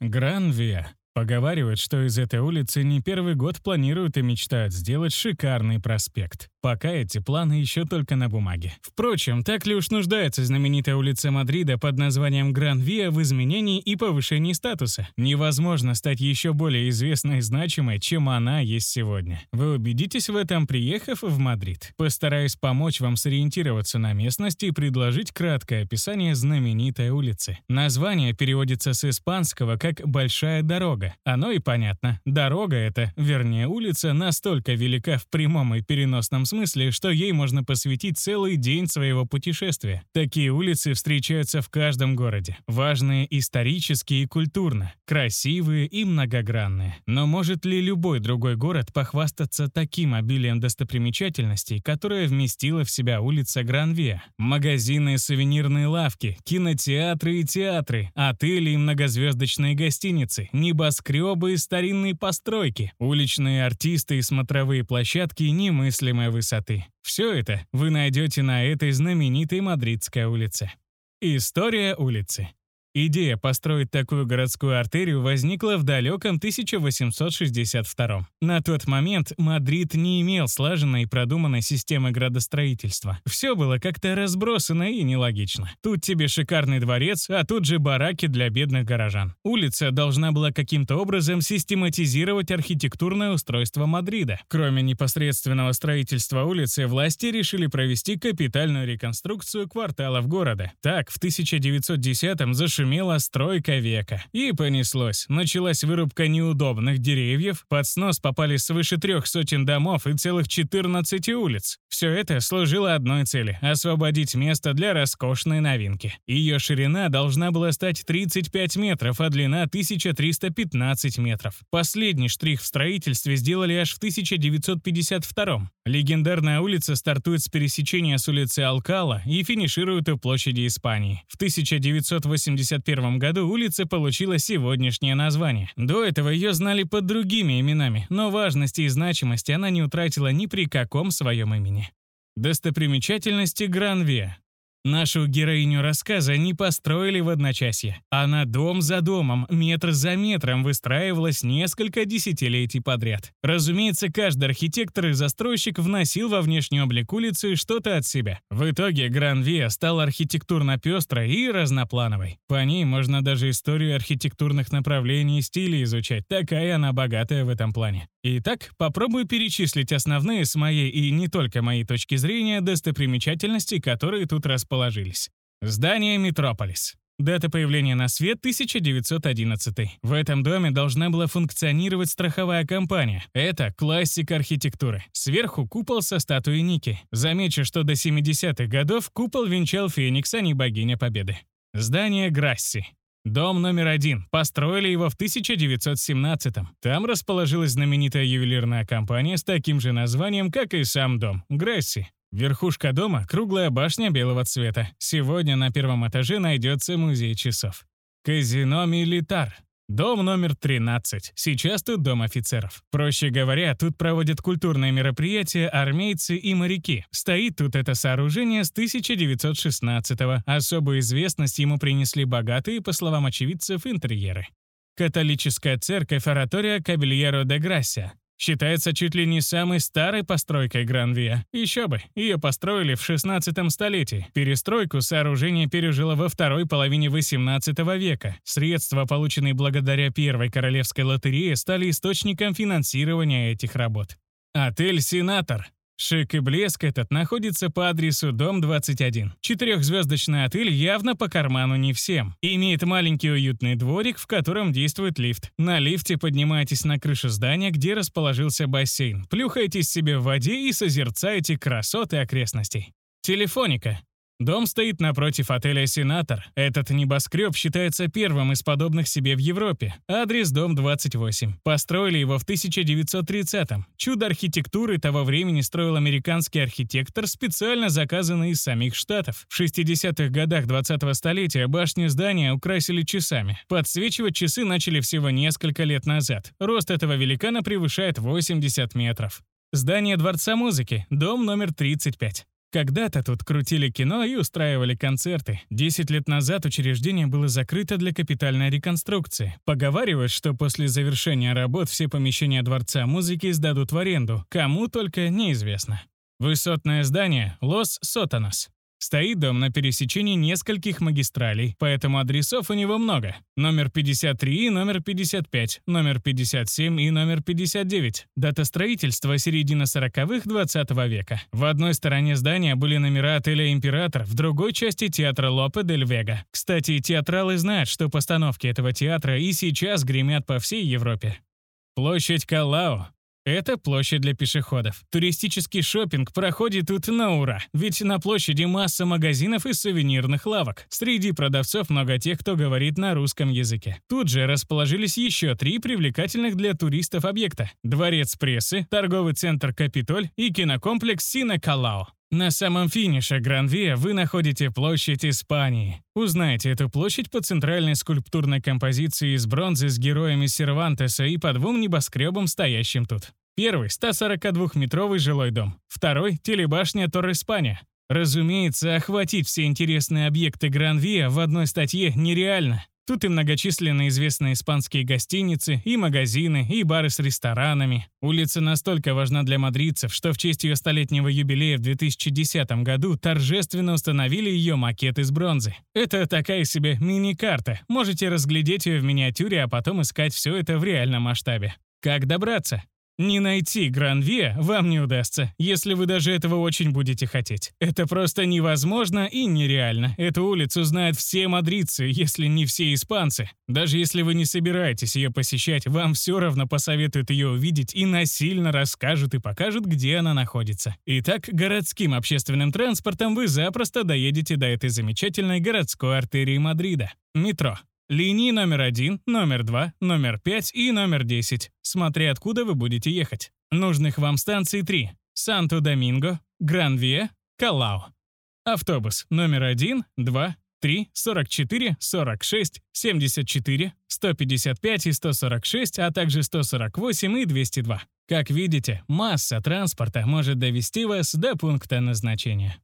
Гранвия. Поговаривают, что из этой улицы не первый год планируют и мечтают сделать шикарный проспект. Пока эти планы еще только на бумаге. Впрочем, так ли уж нуждается знаменитая улица Мадрида под названием Гран-Виа в изменении и повышении статуса? Невозможно стать еще более известной и значимой, чем она есть сегодня. Вы убедитесь в этом, приехав в Мадрид. Постараюсь помочь вам сориентироваться на местности и предложить краткое описание знаменитой улицы. Название переводится с испанского как «большая дорога». Оно и понятно. Дорога эта, вернее улица, настолько велика в прямом и переносном смысле, что ей можно посвятить целый день своего путешествия. Такие улицы встречаются в каждом городе. Важные исторически и культурно, красивые и многогранные. Но может ли любой другой город похвастаться таким обилием достопримечательностей, которое вместила в себя улица Гранвия? Магазины и сувенирные лавки, кинотеатры и театры, отели и многозвездочные гостиницы, небоскребы и старинные постройки, уличные артисты и смотровые площадки немыслимой высоты. Все это вы найдете на этой знаменитой мадридской улице. История улицы. Идея построить такую городскую артерию возникла в далеком 1862 На тот момент Мадрид не имел слаженной и продуманной системы градостроительства. Все было как-то разбросано и нелогично. Тут тебе шикарный дворец, а тут же бараки для бедных горожан. Улица должна была каким-то образом систематизировать архитектурное устройство Мадрида. Кроме непосредственного строительства улицы, власти решили провести капитальную реконструкцию кварталов города. Так, в 1910-м зашумели Шумела стройка века. И понеслось. Началась вырубка неудобных деревьев, под снос попали свыше трех сотен домов и целых 14 улиц. Все это служило одной цели — освободить место для роскошной новинки. Ее ширина должна была стать 35 метров, а длина — 1315 метров. Последний штрих в строительстве сделали аж в 1952 Легендарная улица стартует с пересечения с улицы Алкала и финиширует у площади Испании. В 1980 1951 году улица получила сегодняшнее название. До этого ее знали под другими именами, но важности и значимости она не утратила ни при каком своем имени. Достопримечательности Гранвия. Нашу героиню рассказа не построили в одночасье. Она дом за домом, метр за метром выстраивалась несколько десятилетий подряд. Разумеется, каждый архитектор и застройщик вносил во внешнюю облик улицы что-то от себя. В итоге Гран-Виа стала архитектурно пестрой и разноплановой. По ней можно даже историю архитектурных направлений и стилей изучать. Такая она богатая в этом плане. Итак, попробую перечислить основные с моей и не только моей точки зрения достопримечательности, которые тут расположились. Здание «Метрополис». Дата появления на свет 1911. В этом доме должна была функционировать страховая компания. Это классика архитектуры. Сверху купол со статуей Ники. Замечу, что до 70-х годов купол венчал Феникс, а не богиня Победы. Здание Грасси. Дом номер один. Построили его в 1917-м. Там расположилась знаменитая ювелирная компания с таким же названием, как и сам дом — Гресси. Верхушка дома — круглая башня белого цвета. Сегодня на первом этаже найдется музей часов. Казино «Милитар». Дом номер 13. Сейчас тут дом офицеров. Проще говоря, тут проводят культурные мероприятия армейцы и моряки. Стоит тут это сооружение с 1916-го. Особую известность ему принесли богатые, по словам очевидцев, интерьеры. Католическая церковь Оратория Кабельеро де Грасия. Считается чуть ли не самой старой постройкой Гранвия. Еще бы, ее построили в 16 столетии. Перестройку сооружение пережило во второй половине 18 века. Средства, полученные благодаря Первой Королевской лотерее, стали источником финансирования этих работ. Отель «Сенатор» Шик и блеск этот находится по адресу дом 21. Четырехзвездочный отель явно по карману не всем. Имеет маленький уютный дворик, в котором действует лифт. На лифте поднимаетесь на крышу здания, где расположился бассейн. Плюхаетесь себе в воде и созерцаете красоты окрестностей. Телефоника. Дом стоит напротив отеля «Сенатор». Этот небоскреб считается первым из подобных себе в Европе. Адрес дом 28. Построили его в 1930-м. Чудо архитектуры того времени строил американский архитектор, специально заказанный из самих Штатов. В 60-х годах 20-го столетия башню здания украсили часами. Подсвечивать часы начали всего несколько лет назад. Рост этого великана превышает 80 метров. Здание Дворца музыки, дом номер 35. Когда-то тут крутили кино и устраивали концерты. Десять лет назад учреждение было закрыто для капитальной реконструкции. Поговаривают, что после завершения работ все помещения Дворца музыки сдадут в аренду. Кому только неизвестно. Высотное здание «Лос Сотанос». Стоит дом на пересечении нескольких магистралей, поэтому адресов у него много. Номер 53 и номер 55, номер 57 и номер 59. Дата строительства – середина 40-х 20 века. В одной стороне здания были номера отеля «Император», в другой части театра Лопе дель Вега. Кстати, театралы знают, что постановки этого театра и сейчас гремят по всей Европе. Площадь Калао это площадь для пешеходов. Туристический шопинг проходит тут на ура, ведь на площади масса магазинов и сувенирных лавок. Среди продавцов много тех, кто говорит на русском языке. Тут же расположились еще три привлекательных для туристов объекта. Дворец прессы, торговый центр «Капитоль» и кинокомплекс «Сина Калао». На самом финише Гранвия вы находите площадь Испании. Узнайте эту площадь по центральной скульптурной композиции из бронзы с героями Сервантеса и по двум небоскребам, стоящим тут. Первый — 142-метровый жилой дом. Второй — телебашня Торр-Испания. Разумеется, охватить все интересные объекты Гранвия в одной статье нереально. Тут и многочисленные известные испанские гостиницы, и магазины, и бары с ресторанами. Улица настолько важна для мадридцев, что в честь ее столетнего юбилея в 2010 году торжественно установили ее макет из бронзы. Это такая себе мини-карта. Можете разглядеть ее в миниатюре, а потом искать все это в реальном масштабе. Как добраться? Не найти Гранвия вам не удастся, если вы даже этого очень будете хотеть. Это просто невозможно и нереально. Эту улицу знают все мадридцы, если не все испанцы. Даже если вы не собираетесь ее посещать, вам все равно посоветуют ее увидеть и насильно расскажут и покажут, где она находится. Итак, городским общественным транспортом вы запросто доедете до этой замечательной городской артерии Мадрида. Метро. Линии номер один, номер два, номер пять и номер десять, смотря откуда вы будете ехать. Нужных вам станций три. Санто-Доминго, Гранвия, Калао. Автобус номер один, два, три, сорок четыре, сорок шесть, семьдесят четыре, сто пятьдесят пять и сто сорок шесть, а также сто сорок восемь и двести два. Как видите, масса транспорта может довести вас до пункта назначения.